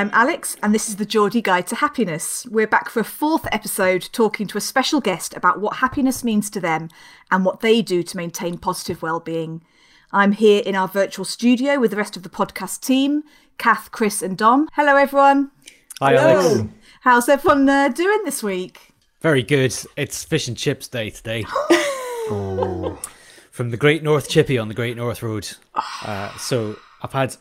I'm Alex, and this is the Geordie Guide to Happiness. We're back for a fourth episode talking to a special guest about what happiness means to them and what they do to maintain positive well-being. I'm here in our virtual studio with the rest of the podcast team, Kath, Chris, and Dom. Hello, everyone. Hi, Alex. How's everyone uh, doing this week? Very good. It's fish and chips day today. From the Great North Chippy on the Great North Road. Uh, so I've had,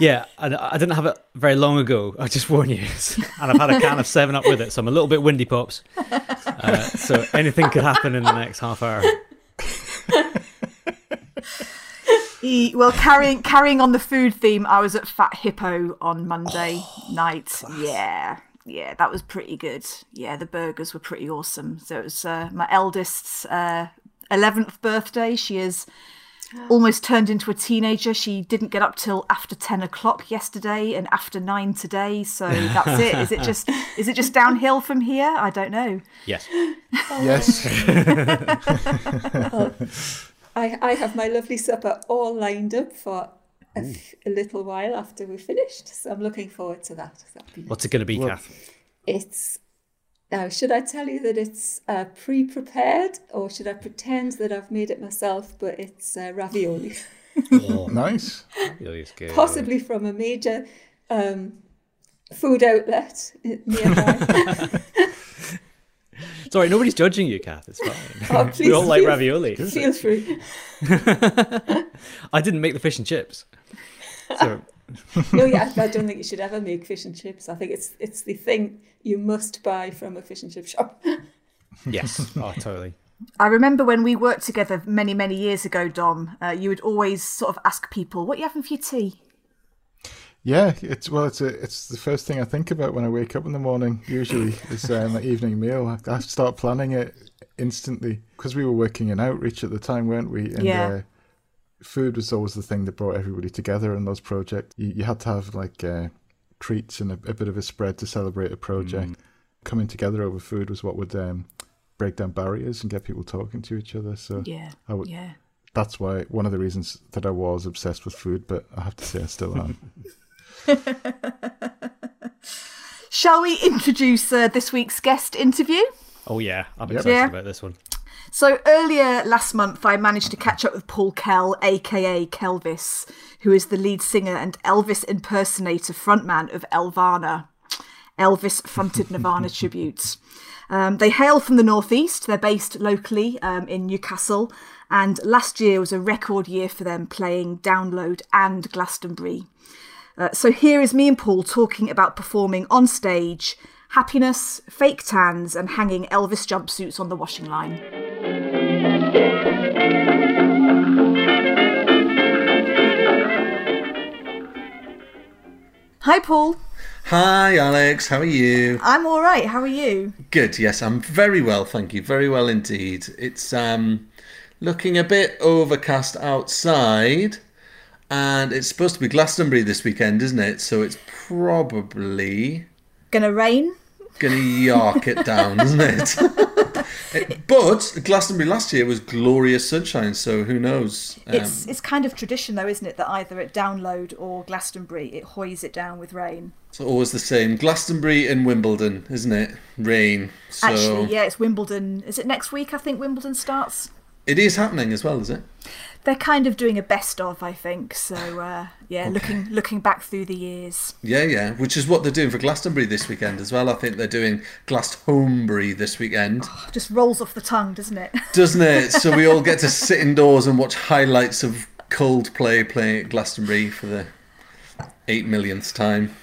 yeah, I, I didn't have it very long ago. I just warn you, and I've had a can of Seven Up with it, so I'm a little bit windy pops. Uh, so anything could happen in the next half hour. E- well, carrying carrying on the food theme, I was at Fat Hippo on Monday night. Yeah, yeah, that was pretty good. Yeah, the burgers were pretty awesome. So it was uh, my eldest's uh, eleventh birthday. She is almost turned into a teenager. She didn't get up till after ten o'clock yesterday and after nine today. So that's it. Is it just is it just downhill from here? I don't know. Yes. Yes. I, I have my lovely supper all lined up for a, f- a little while after we're finished. So I'm looking forward to that. That'll What's it going to be, Kath? It's now. Should I tell you that it's uh, pre-prepared, or should I pretend that I've made it myself? But it's uh, ravioli, oh, nice. Really is good. possibly from a major um, food outlet nearby. Sorry, nobody's judging you, Kath. It's fine. Oh, we all like ravioli. Feel free. I didn't make the fish and chips. So No, yeah, I don't think you should ever make fish and chips. I think it's it's the thing you must buy from a fish and chip shop. yes, oh totally. I remember when we worked together many, many years ago, Dom, uh, you would always sort of ask people, what are you having for your tea? Yeah, it's well, it's a, it's the first thing I think about when I wake up in the morning. Usually, is uh, my evening meal. I, I start planning it instantly because we were working in outreach at the time, weren't we? And Yeah. uh, food was always the thing that brought everybody together in those projects. You, you had to have like uh, treats and a, a bit of a spread to celebrate a project. Coming together over food was what would um, break down barriers and get people talking to each other. So Yeah, I would, yeah. that's why one of the reasons that I was obsessed with food, but I have to say I still am. Shall we introduce uh, this week's guest interview? Oh yeah, I'm excited Yeah. about this one. So earlier last month, I managed to catch up with Paul Kell, aka Kellvis, who is the lead singer and Elvis impersonator frontman of Elvana. Elvis fronted Nirvana tributes. Um, they hail from the northeast. They're based locally um, in Newcastle, and last year was a record year for them, playing Download and Glastonbury. Uh, so here is me and Paul talking about performing on stage, happiness, fake tans, and hanging Elvis jumpsuits on the washing line. Hi, Paul. Hi, Alex. How are you? I'm all right. How are you? Good. Yes, I'm very well, thank you. Very well indeed. It's um, looking a bit overcast outside, and it's supposed to be Glastonbury this weekend, isn't it? So it's probably Gonna rain? Going to yark it down, isn't it? It- but Glastonbury last year was glorious sunshine, so who knows? Um, It's it's kind of tradition though, isn't it, that either at Download or Glastonbury it hoys it down with rain. it's always the same. Glastonbury and Wimbledon, isn't it? Rain. So Actually, yeah, it's Wimbledon. Is it next week? I think Wimbledon starts. it is happening as well, is it? They're kind of doing a best of, I think. So uh, yeah, looking looking back through the years. Yeah, yeah, which is what they're doing for Glastonbury this weekend as well. I think they're doing Glastonbury this weekend, Just rolls off the tongue, doesn't it? doesn't it? So we all get to sit indoors and watch highlights of Coldplay playing at Glastonbury for the eight millionth time.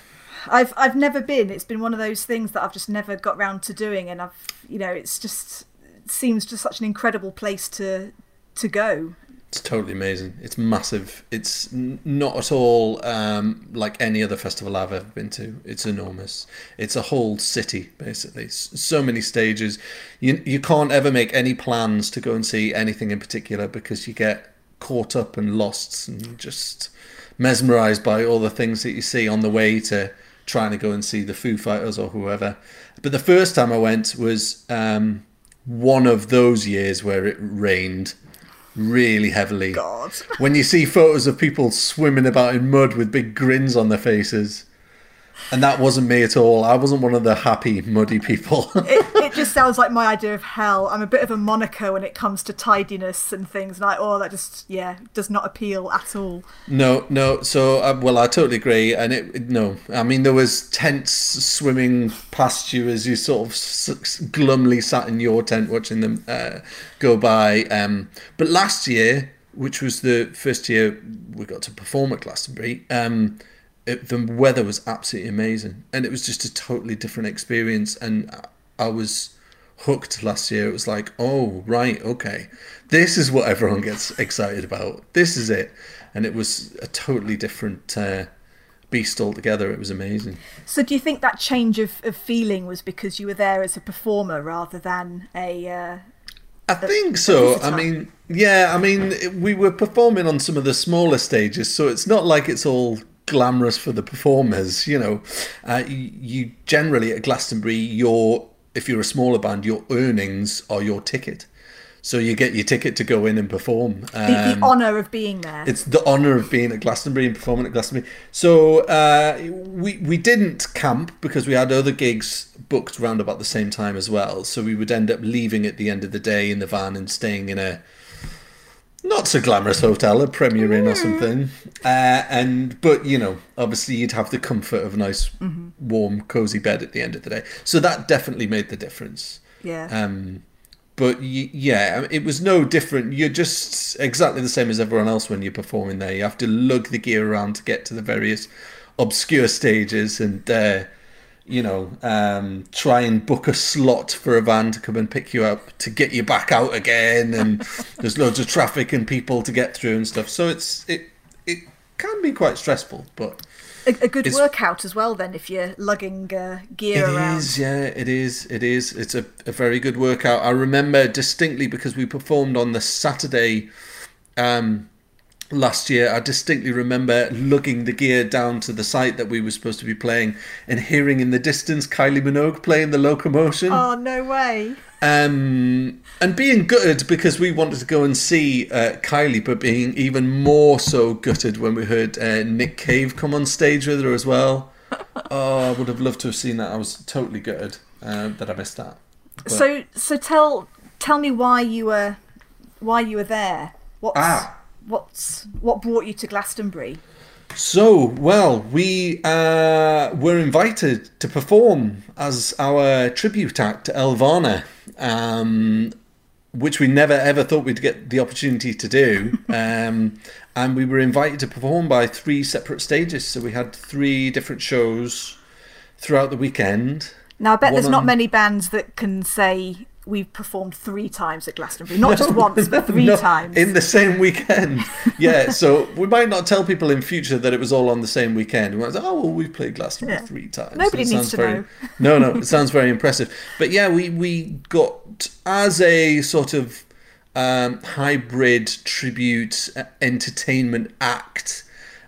I've I've never been. It's been one of those things that I've just never got round to doing, and I've you know it's just it seems just such an incredible place to to go. It's totally amazing. It's massive. It's n- not at all um, like any other festival I've ever been to. It's enormous. It's a whole city, basically. S- So many stages. You you can't ever make any plans to go and see anything in particular because you get caught up and lost and just mesmerized by all the things that you see on the way to trying to go and see the Foo Fighters or whoever. But the first time I went was um, one of those years where it rained really heavily. God. When you see photos of people swimming about in mud with big grins on their faces, and that wasn't me at all. I wasn't one of the happy, muddy people. it, it just sounds like my idea of hell. I'm a bit of a Monica when it comes to tidiness and things. And I, oh, that just, yeah, does not appeal at all. no, no. So, uh, well, I totally agree. And it, it- no, I mean, there was tents swimming past you as you sort of glumly sat in your tent watching them uh, go by. Um, but last year, which was the first year we got to perform at Glastonbury, um, it, the weather was absolutely amazing, and it was just a totally different experience. And I- was hooked last year. It was like, oh right, okay, this is what everyone gets excited about. This is it, and it was a totally different uh, beast altogether. It was amazing. So do you think that change of, of feeling was because you were there as a performer rather than a. Uh, I think so. I mean, yeah, I mean, we were performing on some of the smaller stages, so it's not like it's all glamorous for the performers. You know, uh, you, you generally at Glastonbury, your if you're a smaller band, your earnings are your ticket. So you get your ticket to go in and perform. the, the Um, honour of being there? it's the honour of being at Glastonbury and performing at Glastonbury. So uh, we we didn't camp because we had other gigs booked around about the same time as well. So we would end up leaving at the end of the day in the van and staying in a not so glamorous hotel, a Premier Inn or something. Uh, and but you know, obviously you'd have the comfort of a nice, warm, cozy bed at the end of the day. So that definitely made the difference. yeah. Um, but y- yeah, it was no different. You're just exactly the same as everyone else when you're performing there. You have to lug the gear around to get to the various obscure stages and, uh, you know, um, try and book a slot for a van to come and pick you up to get you back out again. And there's loads of traffic and people to get through and stuff. So it's it it can be quite stressful, but a, a good workout as well, then, if you're lugging uh, gear It around. is, yeah, it is, it is. It's a, a very good workout. I remember distinctly because we performed on the Saturday um, last year. I distinctly remember lugging the gear down to the site that we were supposed to be playing and hearing in the distance Kylie Minogue playing the locomotion. Oh, no way. Um, and being gutted because we wanted to go and see uh, Kylie, but being even more so gutted when we heard uh, Nick Cave come on stage with her as well. Oh, I would have loved to have seen that. I was totally gutted uh, that I missed that. But- So, so tell tell me why you were why you were there. What's Ah. What's what brought you to Glastonbury? So, well, we uh, were invited to perform as our tribute act to Elvana, um, which we never ever thought we'd get the opportunity to do. Um, and we were invited to perform by three separate stages. So we had three different shows throughout the weekend. Now, I bet One there's not many bands that can say we've performed three times at Glastonbury, not just once, but three No, times. in the same weekend. yeah, so we might not tell people in future that it was all on the same weekend. We might say, oh well, we've played Glastonbury Yeah. three times. Nobody needs to very, know. no, no, it sounds very impressive. But yeah, we we got as a sort of um, hybrid tribute uh, entertainment act.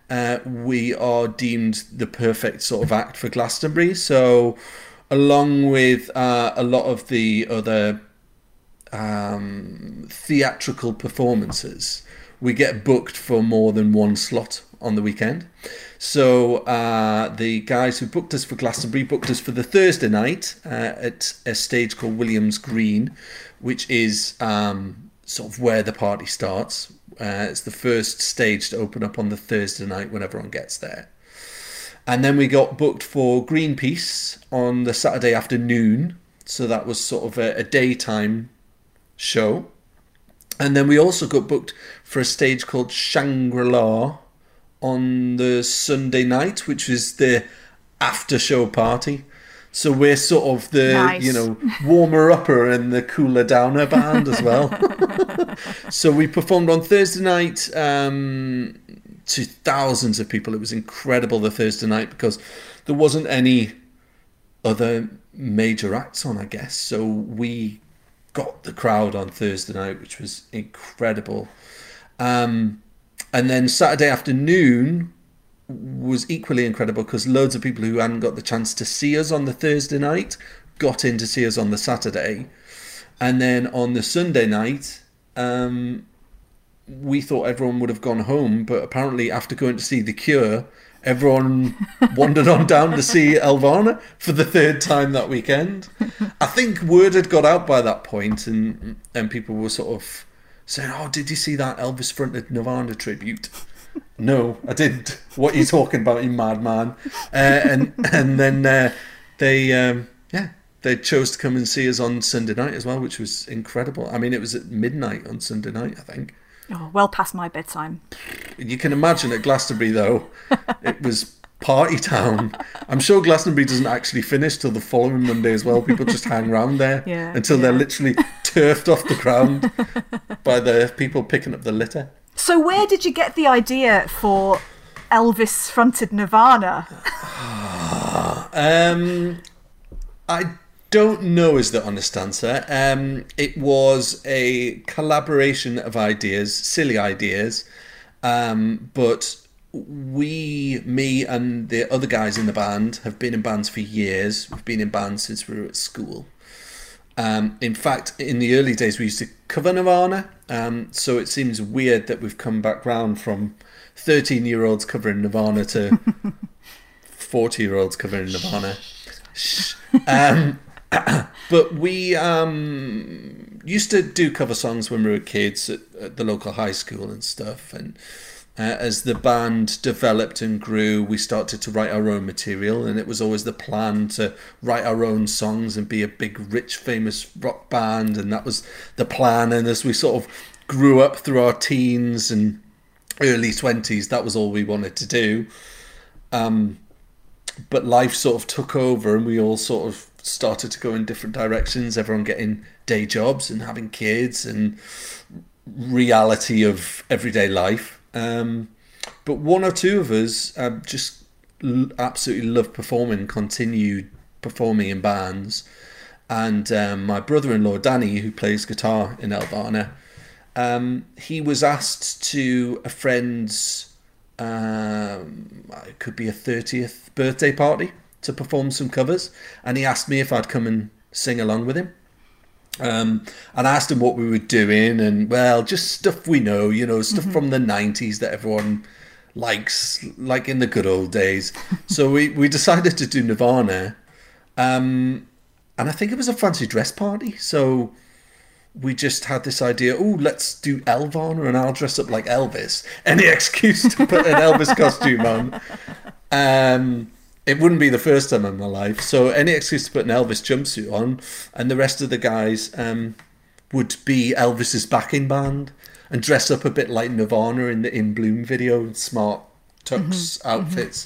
Uh, we are deemed the perfect sort of act for Glastonbury. So, along with uh, a lot of the other um, theatrical performances, we get booked for more than one slot on the weekend. So uh, the guys who booked us for Glastonbury booked us for the Thursday night uh, at a stage called Williams Green, which is um, sort of where the party starts. Uh, it's the first stage to open up on the Thursday night when everyone gets there. And then we got booked for Greenpeace on the Saturday afternoon. So that was sort of a, a daytime show. And then we also got booked for a stage called Shangri La on the Sunday night, which was the after show party. So we're sort of the, Nice. you know, warmer upper and the cooler downer band as well. so we performed on Thursday night um, to thousands of people. It was incredible the Thursday night because there wasn't any other major acts on, I guess. So we got the crowd on Thursday night, which was incredible. Um, and then Saturday afternoon was equally incredible because loads of people who hadn't got the chance to see us on the Thursday night got in to see us on the Saturday. And then on the Sunday night, um, we thought everyone would have gone home, but apparently after going to see The Cure, everyone wandered on down to see Elvana for the third time that weekend. I think word had got out by that point, and and people were sort of saying, "Oh, did you see that Elvis fronted Nirvana tribute?" no, I didn't. What are you talking about, you madman? Uh, and and then uh, they um, yeah they chose to come and see us on Sunday night as well, which was incredible. I mean, it was at midnight on Sunday night, I think. Oh, well past my bedtime. You can imagine at Glastonbury though, it was party town. I'm sure Glastonbury doesn't actually finish till the following Monday as well. People just hang around there Yeah, until they're literally turfed off the ground by the people picking up the litter. So, where did you get the idea for Elvis fronted Nirvana? Um, I don't know is the honest answer. Um, it was a collaboration of ideas, silly ideas, um, but we, me, and the other guys in the band have been in bands for years. We've been in bands since we were at school. Um, in fact, in the early days, we used to cover Nirvana. Um, so it seems weird that we've come back round from 13 year olds covering Nirvana to 40 year olds covering Nirvana. Shh. Um, but we um, used to do cover songs when we were kids at, at the local high school and stuff. And uh, as the band developed and grew, we started to write our own material. And it was always the plan to write our own songs and be a big, rich, famous rock band. And that was the plan. And as we sort of grew up through our teens and early 20s, that was all we wanted to do but life sort of took over and we all sort of started to go in different directions everyone getting day jobs and having kids and reality of everyday life. Um, but one or two of us uh, just l- absolutely loved performing continued performing in bands. And um, my brother-in-law danny who plays guitar in elvana um, he was asked to a friend's um, it could be a 30th birthday party to perform some covers and he asked me if I'd come and sing along with him. Um, and I asked him what we were doing and well just stuff we know you know stuff from the 90s that everyone likes like in the good old days. So we, we decided to do Nirvana um, and I think it was a fancy dress party. So we just had this idea oh let's do Elvana and I'll dress up like Elvis. Any excuse to put an Elvis costume on. Um, it wouldn't be the first time in my life so any excuse to put an Elvis jumpsuit on and the rest of the guys um, would be Elvis's backing band and dress up a bit like Nirvana in the In Bloom video smart tux outfits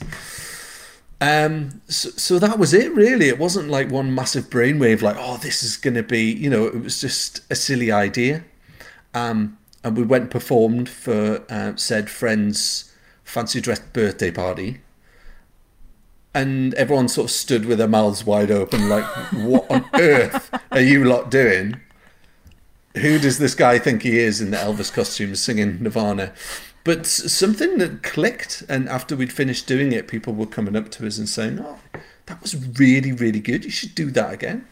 um, so, so that was it, really. It wasn't like one massive brainwave, like, oh, this is going to be, you know, it was just a silly idea. Um, and we went and performed for uh, said friend's fancy dress birthday party. And everyone sort of stood with their mouths wide open, like, what on earth are you lot doing? Who does this guy think he is in the Elvis costume singing Nirvana? But something that clicked, and after we'd finished doing it, people were coming up to us and saying, "Oh, that was really, really good. You should do that again."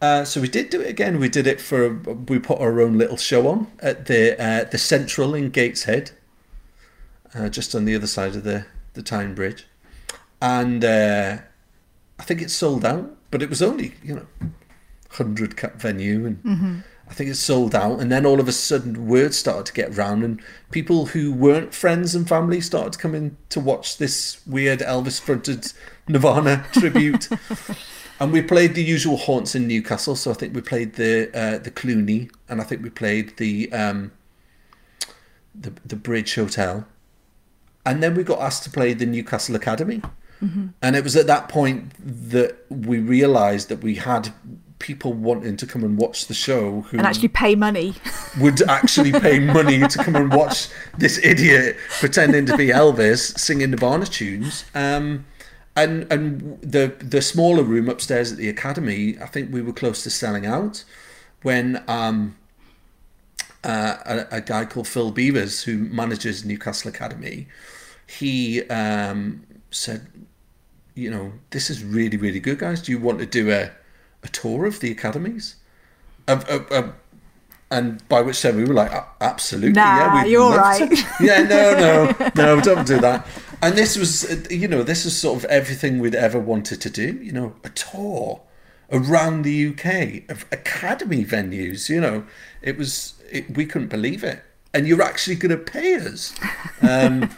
Uh, so we did do it again. We did it for we put our own little show on at the uh, the Central in Gateshead, uh, just on the other side of the the Tyne Bridge, and uh, I think it sold out. But it was only you know hundred cap venue, and I think it sold out. And then all of a sudden, word started to get round, and people who weren't friends and family started to come in to watch this weird Elvis fronted Nirvana tribute. And we played the usual haunts in Newcastle. So I think we played the uh, the Cluny, and I think we played the um, the the Bridge Hotel, and then we got asked to play the Newcastle Academy. And it was at that point that we realised that we had people wanting to come and watch the show who And actually pay money. would actually pay money to come and watch this idiot pretending to be Elvis singing Nirvana tunes. Um, and and the the smaller room upstairs at the academy, I think we were close to selling out when um, uh, a, a guy called Phil Beavers, who manages Newcastle Academy, he um, said, you know, this is really really good, guys. Do you want to do a a tour of the academies? Of, of, of, and by which time we were like, absolutely, Nah, yeah, we'd you're love to." right. yeah, no, no, no, don't do that. And this was, uh, you know, this is sort of everything we'd ever wanted to do. You know, a tour around the UK of academy venues. You know, it was it, we couldn't believe it, and you're actually going to pay us. Um,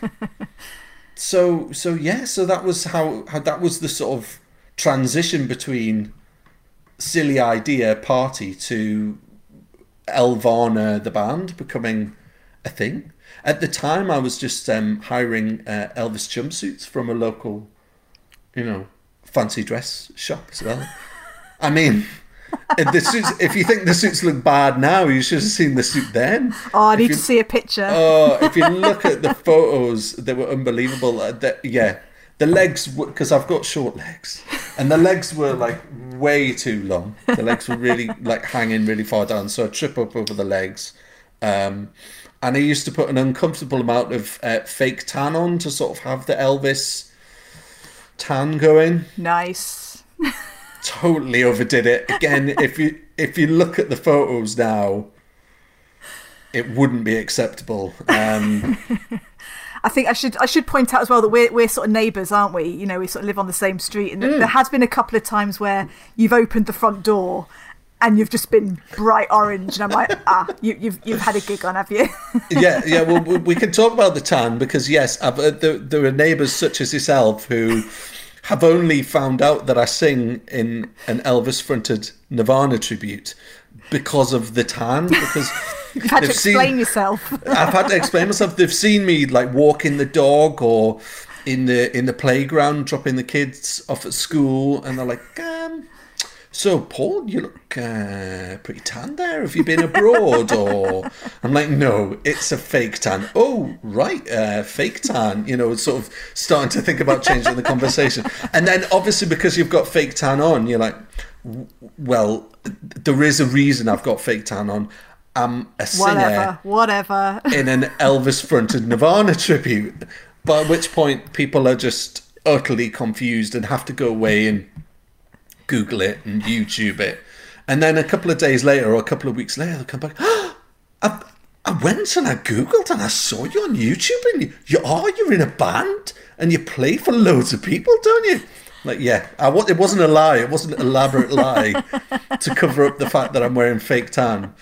so so yeah, so that was how how that was the sort of transition between silly idea party to Elvana the band becoming a thing. At the time, I was just um, hiring uh, Elvis jumpsuits from a local, you know, fancy dress shop as well. I mean, the suits, if you think the suits look bad now, you should have seen the suit then. Oh, I need you- to see a picture. Oh, if you look at the photos, they were unbelievable. Uh, the- yeah, the legs, because I've got short legs, and the legs were like way too long. The legs were really like hanging really far down, so I trip up over the legs. Um, and I used to put an uncomfortable amount of uh, fake tan on to sort of have the Elvis tan going. nice. Totally overdid it. Again, if you if you look at the photos now, it wouldn't be acceptable. Um, I think I should I should point out as well that we're we're sort of neighbours, aren't we? You know, we sort of live on the same street, and Mm. there has been a couple of times where you've opened the front door. And you've just been bright orange, and I'm like, ah, you, you've you've had a gig on, have you? yeah, yeah. Well, we- we can talk about the tan because yes, uh, there, there are neighbours such as yourself who have only found out that I sing in an Elvis-fronted Nirvana tribute because of the tan. Because You've had to they've seen- explain yourself. I've had to explain myself. They've seen me like walking the dog or in the in the playground, dropping the kids off at school, and they're like, um, "So, Paul, you look uh, pretty tan there. Have you been abroad?" Or I'm like, "No, it's a fake tan." Oh, right, uh, fake tan. You know, sort of starting to think about changing the conversation, and then obviously because you've got fake tan on, you're like, "Well, there is a reason I've got fake tan on." I'm a singer whatever, whatever. in an Elvis fronted Nirvana tribute. By which point, people are just utterly confused and have to go away and Google it and YouTube it. And then a couple of days later, or a couple of weeks later, they'll come back. I, I went and I Googled and I saw you on YouTube and you, you are, you're in a band and you play for loads of people, don't you? Like, yeah, I, it wasn't a lie. It wasn't an elaborate lie to cover up the fact that I'm wearing fake tan.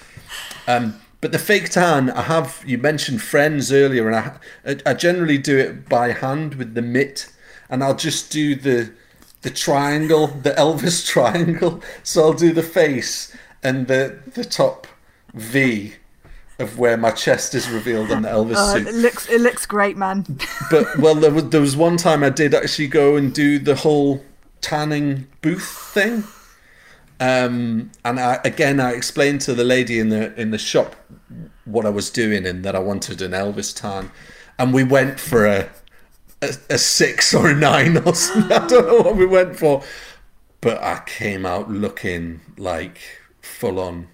Um, but the fake tan, I have. You mentioned friends earlier, and I, I generally do it by hand with the mitt, and I'll just do the the triangle, the Elvis triangle. So I'll do the face and the the top V of where my chest is revealed on the Elvis Oh, suit. it looks it looks great, man. But well, there was there was one time I did actually go and do the whole tanning booth thing. Um, and I, again, I explained to the lady in the in the shop what I was doing and that I wanted an Elvis tan, and we went for a a, a six or a nine or something. I don't know what we went for, but I came out looking like full on.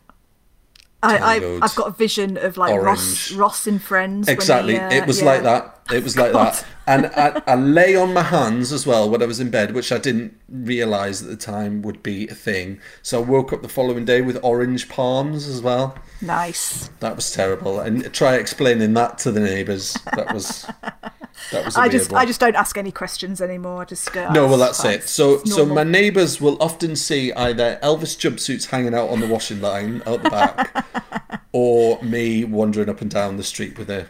I, I, I've got a vision of like Ross orange. Ross in Friends. when he, Exactly. uh, it was yeah. like that. It was like God. that. And I, I lay on my hands as well when I was in bed, which I didn't realise at the time would be a thing. So I woke up the following day with orange palms as well. Nice. That was terrible. And try explaining that to the neighbours. That was that was. I just. I just don't ask any questions anymore. I just go. No, "Oh, well, that's it. So, so my neighbours will often see either Elvis jumpsuits hanging out on the washing line out the back, or me wandering up and down the street with a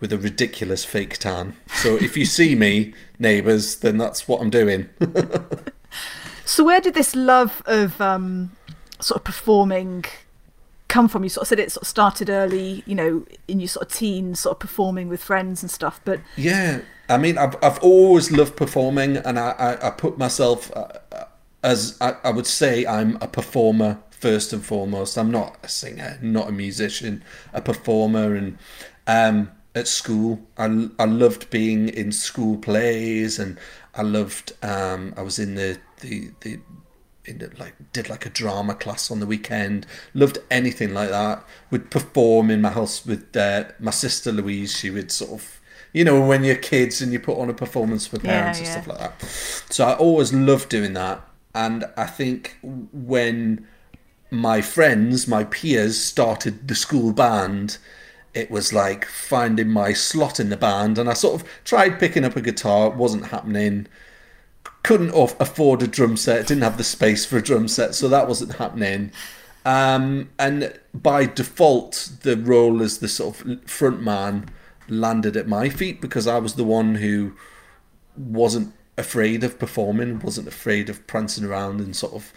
with a ridiculous fake tan. So, if you see me, neighbours, then that's what I'm doing. So where did this love of um, sort of performing come from? You sort of said it sort of started early, you know, in your sort of teens, sort of performing with friends and stuff. But Yeah, I mean, I've I've always loved performing, and I I, I put myself uh, uh, as I, I would say I'm a performer first and foremost. I'm not a singer, not a musician, a performer, and um, at school, I I loved being in school plays, and I loved um, I was in the the the the, like did like a drama class on the weekend. Loved anything like that. Would perform in my house with uh, my sister Louise. She would sort of, you know, when you're kids and you put on a performance for Yeah, parents and yeah. stuff like that. So I always loved doing that. And I think when my friends, my peers, started the school band, it was like finding my slot in the band. And I sort of tried picking up a guitar, it wasn't happening. Couldn't afford a drum set, didn't have the space for a drum set, so that wasn't happening. Um, and by default, the role as the sort of front man landed at my feet because I was the one who wasn't afraid of performing, wasn't afraid of prancing around and sort of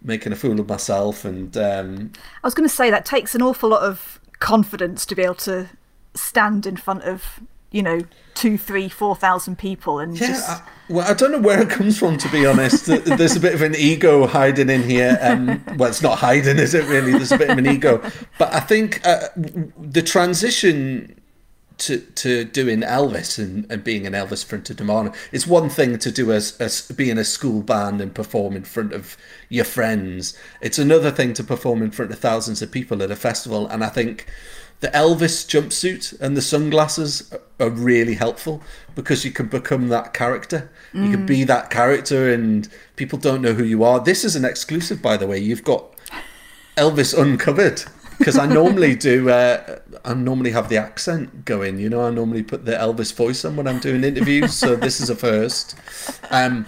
making a fool of myself. And um, I was going to say that takes an awful lot of confidence to be able to stand in front of you know two, three, four thousand people and yeah, just. I, well, I don't know where it comes from. To be honest, there's a bit of an ego hiding in here. Um, well, it's not hiding, is it? Really, there's a bit of an ego. But I think uh, the transition to to doing Elvis and, and being an Elvis front of Nirvana. It's one thing to do as, as being a school band and perform in front of your friends. It's another thing to perform in front of thousands of people at a festival. And I think the Elvis jumpsuit and the sunglasses are really helpful because you can become that character. You can be that character, and people don't know who you are. This is an exclusive, by the way. You've got Elvis uncovered because I normally do. Uh, I normally have the accent going. You know, I normally put the Elvis voice on when I'm doing interviews. so this is a first. Um,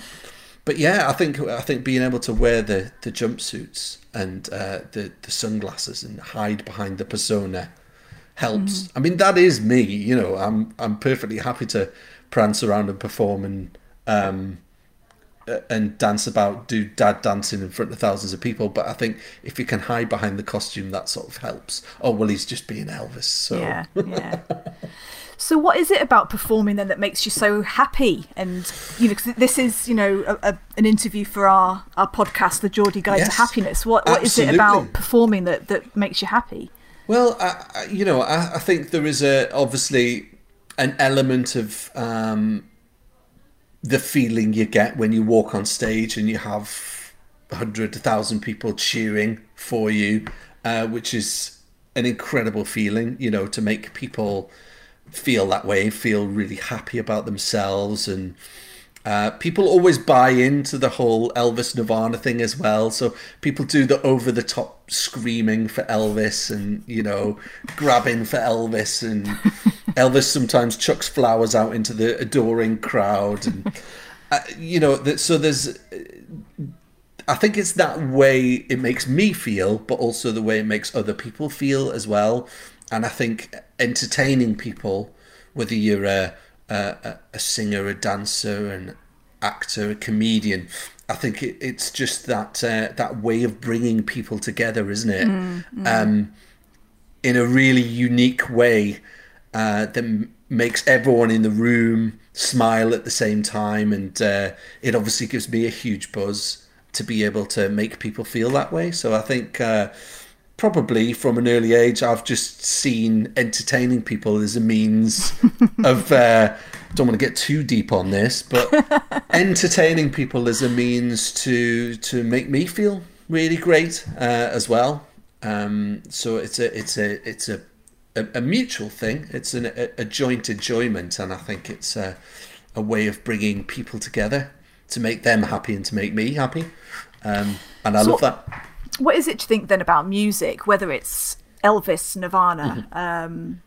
but yeah, I think I think being able to wear the the jumpsuits and uh, the the sunglasses and hide behind the persona helps. I mean, that is me. You know, I'm I'm perfectly happy to prance around and perform and um, and dance about, do dad dancing in front of thousands of people. But I think if you can hide behind the costume, that sort of helps. Oh well, he's just being Elvis. So Yeah, yeah. so, what is it about performing then that makes you so happy? And you know, 'cause this is you know a, a, an interview for our our podcast, The Geordie Guide Yes, to Happiness. What what is it about performing that that makes you happy? Well, I, I- you know, I, I think there is a obviously an element of um, the feeling you get when you walk on stage and you have hundred, thousand people cheering for you, uh, which is an incredible feeling. You know, to make people feel that way, feel really happy about themselves and. Uh, people always buy into the whole Elvis Nirvana thing as well. So people do the over the top screaming for Elvis and, you know, grabbing for Elvis. And Elvis sometimes chucks flowers out into the adoring crowd. And, uh, you know, that, so there's. I think it's that way it makes me feel, but also the way it makes other people feel as well. And I think entertaining people, whether you're a a, a singer, a dancer, an actor, a comedian. I think it, it's just that uh, that way of bringing people together, isn't it? Um, in a really unique way uh, that m- makes everyone in the room smile at the same time, and uh, it obviously gives me a huge buzz to be able to make people feel that way. So I think. Probably from an early age, I've just seen entertaining people as a means of. Uh, don't want to get too deep on this, but entertaining people as a means to to make me feel really great uh, as well. Um, so it's a it's a it's a a, a mutual thing. It's an, a, a joint enjoyment, and I think it's a, a way of bringing people together to make them happy and to make me happy. Um, and I So- love that. What is it to think then about music, whether it's Elvis, Nirvana, um,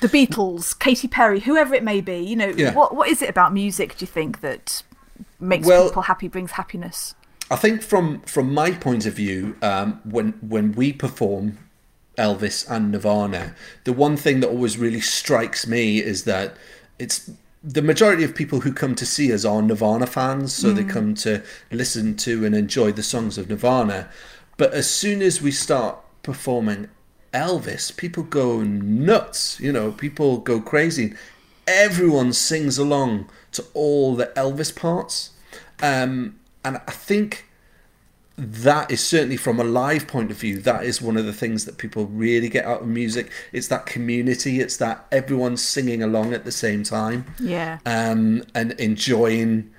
the Beatles, Katy Perry, whoever it may be? You know, Yeah. what what is it about music? Do you think that makes Well- people happy, brings happiness? I think from from my point of view, um, when when we perform Elvis and Nirvana, the one thing that always really strikes me is that it's the majority of people who come to see us are Nirvana fans, so they come to listen to and enjoy the songs of Nirvana. But as soon as we start performing Elvis, people go nuts. You know, people go crazy. Everyone sings along to all the Elvis parts. Um, and I think that is certainly from a live point of view that is one of the things that people really get out of music it's that community it's that everyone's singing along at the same time Yeah. um, and enjoying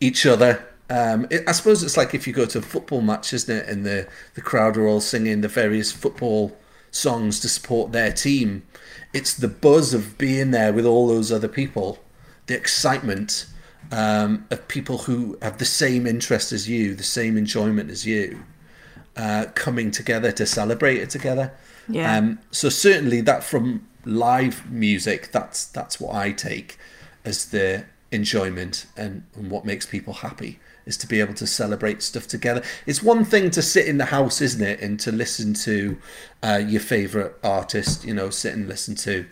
each other um, it, I suppose it's like if you go to a football match isn't it and the, the crowd are all singing the various football songs to support their team it's the buzz of being there with all those other people the excitement um, of people who have the same interest as you, the same enjoyment as you. uh, coming together to celebrate it together. Yeah. Um, so certainly that from live music, that's that's what I take as the enjoyment and, and what makes people happy is to be able to celebrate stuff together. It's one thing to sit in the house, isn't it, and to listen to uh, your favorite artist. You know, sit and listen to,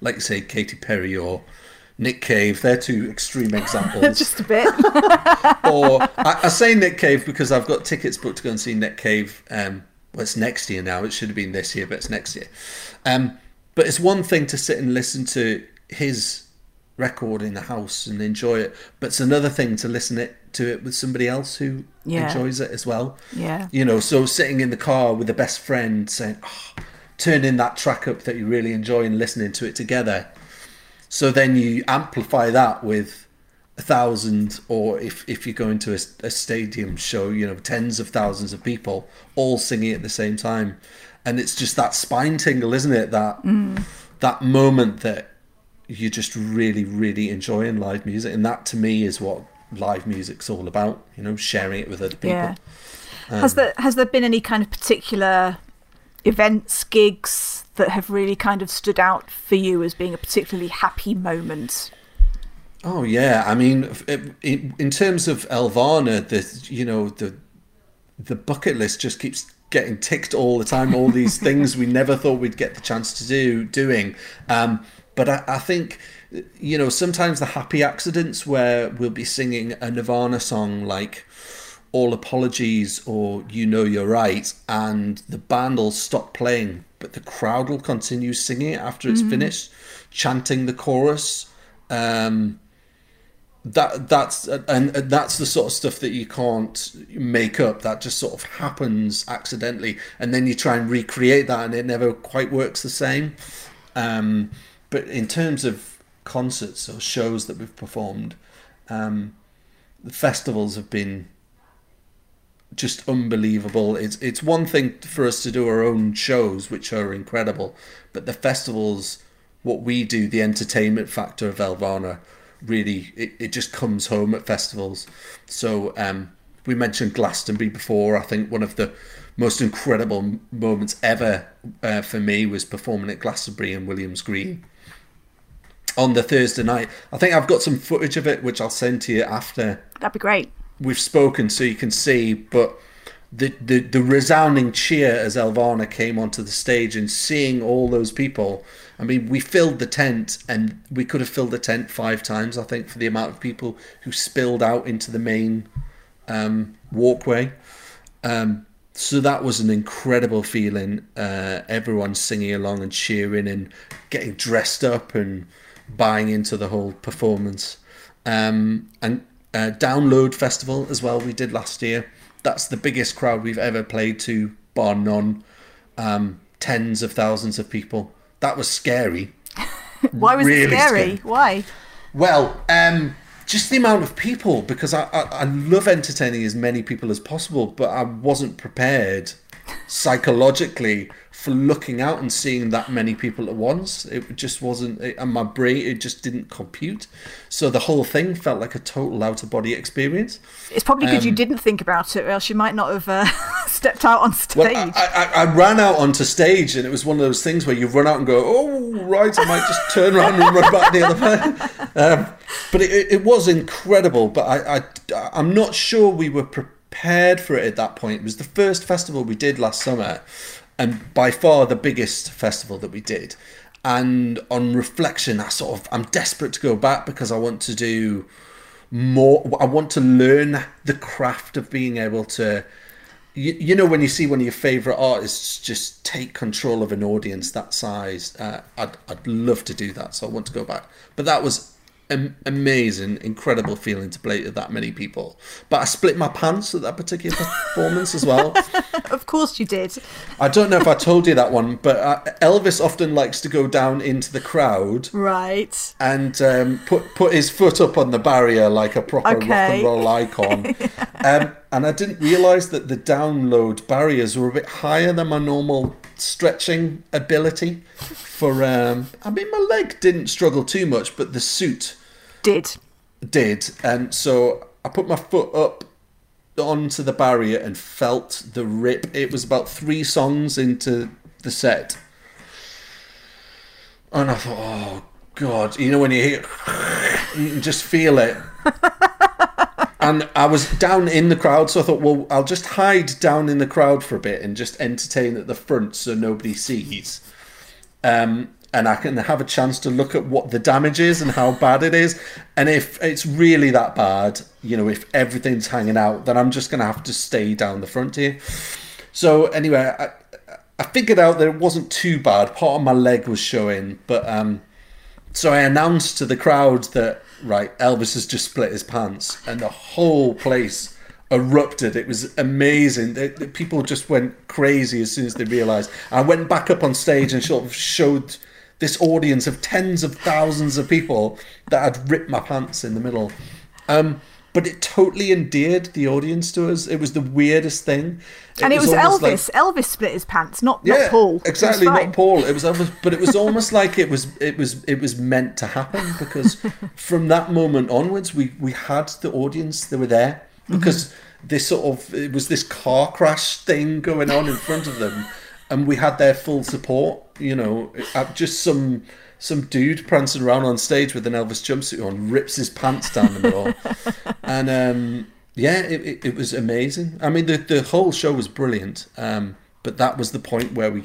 like you say, Katy Perry or Nick Cave. They're two extreme examples. Just a bit. or I, I say Nick Cave because I've got tickets booked to go and see Nick Cave. Um, well, it's next year now. It should have been this year, but it's next year. Um, but it's one thing to sit and listen to his record in the house and enjoy it, but it's another thing to listen it to it with somebody else who Yeah. enjoys it as well. Yeah. You know, so sitting in the car with a best friend saying, oh, turning that track up that you really enjoy and listening to it together. So then you amplify that with a thousand, or if, if you're going to a, a stadium show, you know, tens of thousands of people all singing at the same time. And it's just that spine tingle, isn't it? That mm. that moment that you just really, really enjoying live music. And that to me is what live music's all about, you know, sharing it with other people. Yeah. has there has there been any kind of particular events, gigs that have really kind of stood out for you as being a particularly happy moment? Oh yeah, I mean, it- in, in terms of Elvana, the you know the the bucket list just keeps getting ticked all the time. All these things we never thought we'd get the chance to do doing. Um, but I, I think you know sometimes the happy accidents where we'll be singing a Nirvana song like all apologies or you know you're right and the band will stop playing but the crowd will continue singing it after it's finished chanting the chorus. Um that that's and, and that's the sort of stuff that you can't make up. That just sort of happens accidentally and then you try and recreate that and it never quite works the same. Um but in terms of concerts or shows that we've performed um the festivals have been just unbelievable. It's it's one thing for us to do our own shows, which are incredible, but the festivals, what we do, the entertainment factor of Elvana, really it, it just comes home at festivals. So um, we mentioned Glastonbury before. I think one of the most incredible moments ever uh, for me was performing at Glastonbury in Williams Green on the Thursday night. I think I've got some footage of it, which I'll send to you after That'd be great. we've spoken so you can see but the, the the resounding cheer as Elvana came onto the stage and seeing all those people I mean we filled the tent and we could have filled the tent five times I think for the amount of people who spilled out into the main um, walkway um, so that was an incredible feeling uh, everyone singing along and cheering and getting dressed up and buying into the whole performance um, and uh, download festival as well we did last year that's the biggest crowd we've ever played to bar none um, tens of thousands of people that was scary Why was it scary? scary. Why? well, um, just the amount of people because I, I, I love entertaining as many people as possible, but I wasn't prepared psychologically for looking out and seeing that many people at once. It just wasn't, it, and my brain it just didn't compute. So the whole thing felt like a total out of body experience. It's probably because you Um, didn't think about it, or else you might not have uh, stepped out on stage. Well, I, I, I ran out onto stage, and it was one of those things where you run out and go, "Oh, right," I might just turn around and run back the other way. Um, but it, it, it was incredible. But I, I, I'm not sure we were prepared for it at that point. It was the first festival we did last summer, and by far the biggest festival that we did. And on reflection, I sort of I'm desperate to go back because I want to do more i want to learn the craft of being able to you, you know when you see one of your favorite artists just take control of an audience that size uh, I'd, I'd love to do that so i want to go back but that was amazing incredible feeling to play to that many people but i split my pants at that particular performance as well of course you did. i don't know if i told you that one but uh, elvis often likes to go down into the crowd Right. and um, put put his foot up on the barrier like a proper rock and roll icon. um, and I didn't realise that the download barriers were a bit higher than my normal stretching ability. For um, I mean, my leg didn't struggle too much, but the suit Did. did, and so I put my foot up onto the barrier and felt the rip. It was about three songs into the set, and I thought, oh god, you know when you hear, you can just feel it. and I was down in the crowd, so I thought, well, I'll just hide down in the crowd for a bit and just entertain at the front so nobody sees. Um, and I can have a chance to look at what the damage is and how bad it is. And if it's really that bad, you know, if everything's hanging out, then I'm just going to have to stay down the front here. So anyway, I, I figured out that it wasn't too bad. Part of my leg was showing, but um, so I announced to the crowd that right, Elvis has just split his pants, and the whole place erupted. It was amazing. The, the people just went crazy as soon as they realised. I went back up on stage and sort of showed this audience of tens of thousands of people that had ripped my pants in the middle. Um, but it totally endeared the audience to us. It was the weirdest thing. and it was, almost Elvis. like- Elvis split his pants, not not Paul. Exactly, not Paul. It was Elvis, but it was almost like it was it was it was meant to happen because from that moment onwards, we we had the audience. They were there Mm-hmm. because this sort of it was this car crash thing going on in front of them, and we had their full support. You know, just some. Some dude prancing around on stage with an Elvis jumpsuit on rips his pants down the middle, and um, yeah, it, it, it was amazing. I mean, the the whole show was brilliant, um, but that was the point where we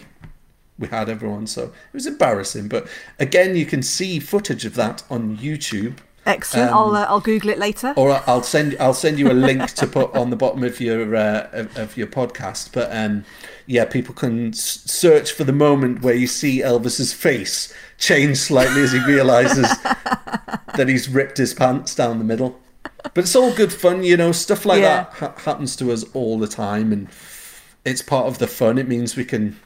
we had everyone. So it was embarrassing. But again, you can see footage of that on YouTube, Excellent. I'll uh, I'll Google it later. or I'll send I'll send you a link to put on the bottom of your uh, of, of your podcast. But um, yeah, people can s- search for the moment where you see Elvis's face change slightly as he realizes that he's ripped his pants down the middle. But it's all good fun, you know. Stuff like Yeah. that ha- happens to us all the time, and it's part of the fun. It means we can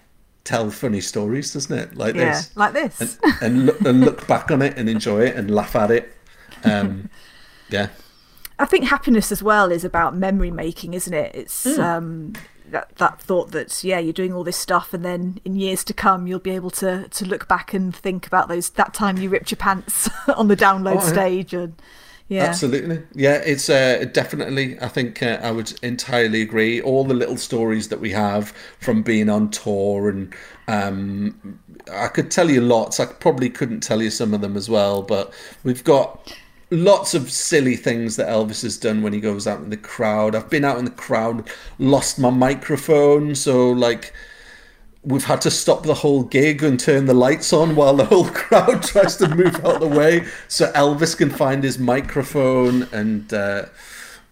tell funny stories, doesn't it? Like yeah, this like this. and look, and look back on it and enjoy it and laugh at it. Um, yeah, I think happiness as well is about memory making, isn't it? It's Hmm. um, that that thought that yeah, you're doing all this stuff, and then in years to come, you'll be able to to look back and think about those that time you ripped your pants on the download Oh, yeah. stage, and yeah, absolutely. Yeah, it's uh, definitely. I think uh, I would entirely agree. All the little stories that we have from being on tour, and um, I could tell you lots. I probably couldn't tell you some of them as well, but we've got lots of silly things that Elvis has done when he goes out in the crowd. I've been out in the crowd, lost my microphone, so like we've had to stop the whole gig and turn the lights on while the whole crowd tries to move out the way so Elvis can find his microphone and uh,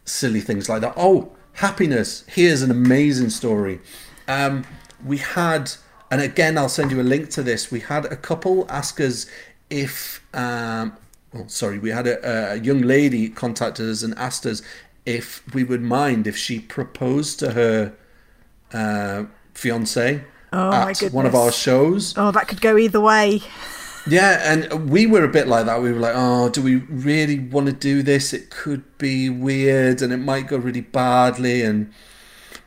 silly things like that. Oh, happiness! Here's an amazing story. Um, we had, and again, I'll send you a link to this. We had a couple ask us if, um, well, sorry, we had a, a young lady contacted us and asked us if we would mind if she proposed to her uh, fiance Oh, at one of our shows. oh, that could go either way. Yeah, and we were a bit like that. We were like, oh, do we really want to do this? It could be weird, and it might go really badly. And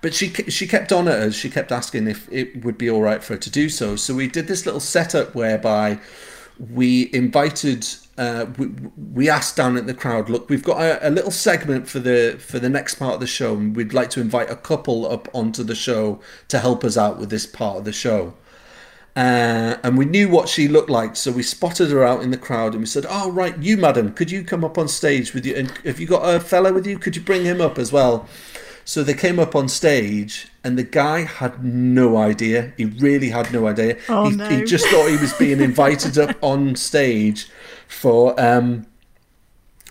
but she she kept on at us. She kept asking if it would be all right for her to do so. So we did this little setup whereby we invited. Uh, we, we asked down at the crowd, look, we've got a, a little segment for the for the next part of the show, and we'd like to invite a couple up onto the show to help us out with this part of the show. Uh, and we knew what she looked like, so we spotted her out in the crowd, and we said, "Oh, right, you, madam, could you come up on stage with you? And have you got a fella with you? Could you bring him up as well?" So they came up on stage, and the guy had no idea. He really had no idea. Oh, he, no. he just thought he was being invited up on stage for um,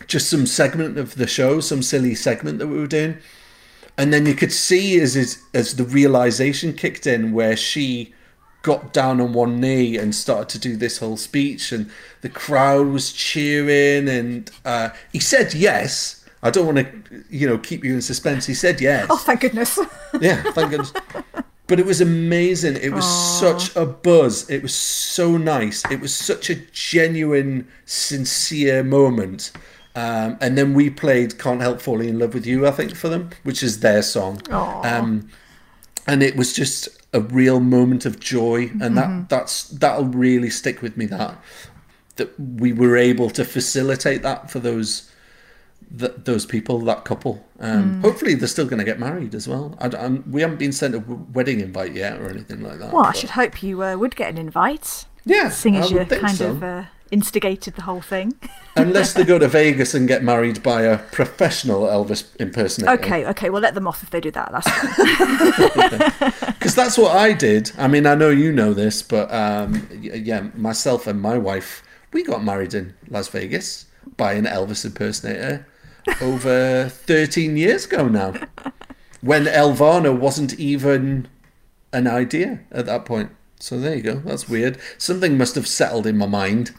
just some segment of the show, some silly segment that we were doing. And then you could see as as, as the realization kicked in, where she got down on one knee and started to do this whole speech, and the crowd was cheering, and uh, he said yes. I don't want to, you know, keep you in suspense. He said yes. Oh, thank goodness. Yeah, thank goodness. But it was amazing. It was such a buzz. It was so nice. It was such a genuine, sincere moment. Um, and then we played "Can't Help Falling in Love with You," I think, for them, which is their song. Um, and it was just a real moment of joy, and that that's that'll really stick with me. That that we were able to facilitate that for those th- those people, that couple. Um, Hopefully, they're still going to get married as well. I, am we haven't been sent a wedding invite yet or anything like that. Well, I should hope you uh, would get an invite, Yeah, seeing as you kind so. of uh, instigated the whole thing. Unless they go to Vegas and get married by a professional Elvis impersonator. Okay, okay, we'll let them off if they do that. That's. Because that's what I did. I mean, I know you know this, but um, yeah, myself and my wife, we got married in Las Vegas by an Elvis impersonator over 13 years ago now. When Elvana wasn't even an idea at that point. So there you go. That's weird. Something must have settled in my mind.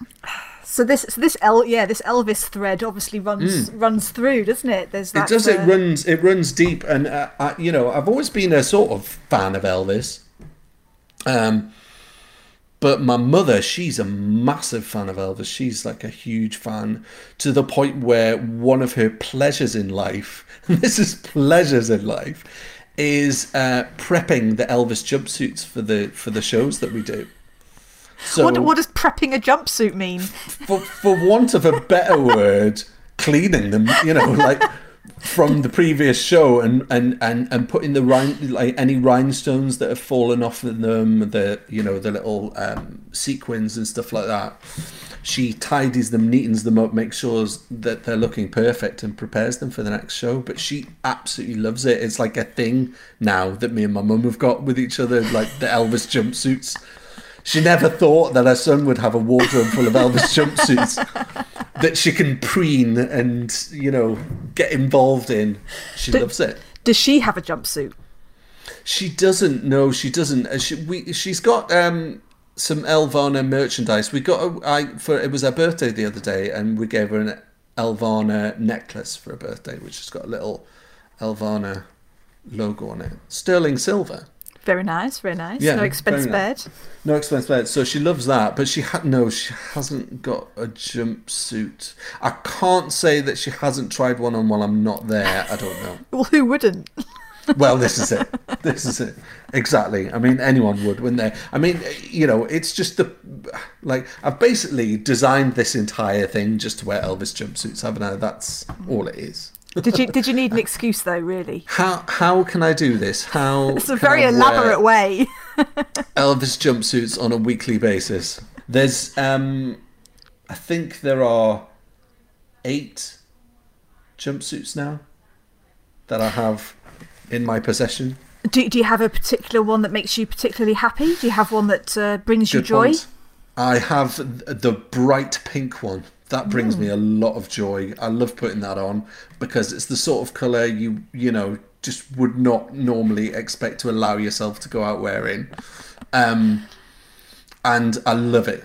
so this, so this El, yeah, this Elvis thread obviously runs runs through, doesn't it? There's that. It does. It uh, runs. It runs deep, and uh, I, you know, I've always been a sort of fan of Elvis. Um, but my mother, she's a massive fan of Elvis. She's like a huge fan to the point where one of her pleasures in life, and this is pleasures in life, is uh, prepping the Elvis jumpsuits for the for the shows that we do. So What, what does prepping a jumpsuit mean? for for want of a better word, cleaning them, you know, like from the previous show and and and and putting the rhin like any rhinestones that have fallen off of them, the you know the little um, sequins and stuff like that. She tidies them, neatens them up, makes sure that they're looking perfect, and prepares them for the next show. But she absolutely loves it. It's like a thing now that me and my mum have got with each other, like the Elvis jumpsuits. She never thought that her son would have a wardrobe full of Elvis jumpsuits that she can preen and, you know, get involved in. She Do- loves it. Does she have a jumpsuit? She doesn't. No, she doesn't. Uh, She, we, she's got um, some Elvana merchandise. We got a, I for it was her birthday the other day, and we gave her an Elvana necklace for her birthday, which has got a little Elvana logo on it, sterling silver. Very nice, very nice. Yeah, no expense nice. spared. No expense spared. So she loves that, but she had no. She hasn't got a jumpsuit. I can't say that she hasn't tried one on while I'm not there. I don't know. Well, who wouldn't? Well, this is it. This is it. Exactly. I mean, anyone would, wouldn't they? I mean, you know, it's just the like I've basically designed this entire thing just to wear Elvis jumpsuits, haven't I? That's all it is. Did you did you need an excuse though? Really, How how can I do this? How it's a very elaborate way. Elvis jumpsuits on a weekly basis. There's, um, I think there are eight jumpsuits now that I have in my possession. Do, do you have a particular one that makes you particularly happy? Do you have one that uh, brings you Good joy? point. I have the bright pink one. That brings me a lot of joy. I love putting that on because it's the sort of color you you know just would not normally expect to allow yourself to go out wearing. Um, and I love it.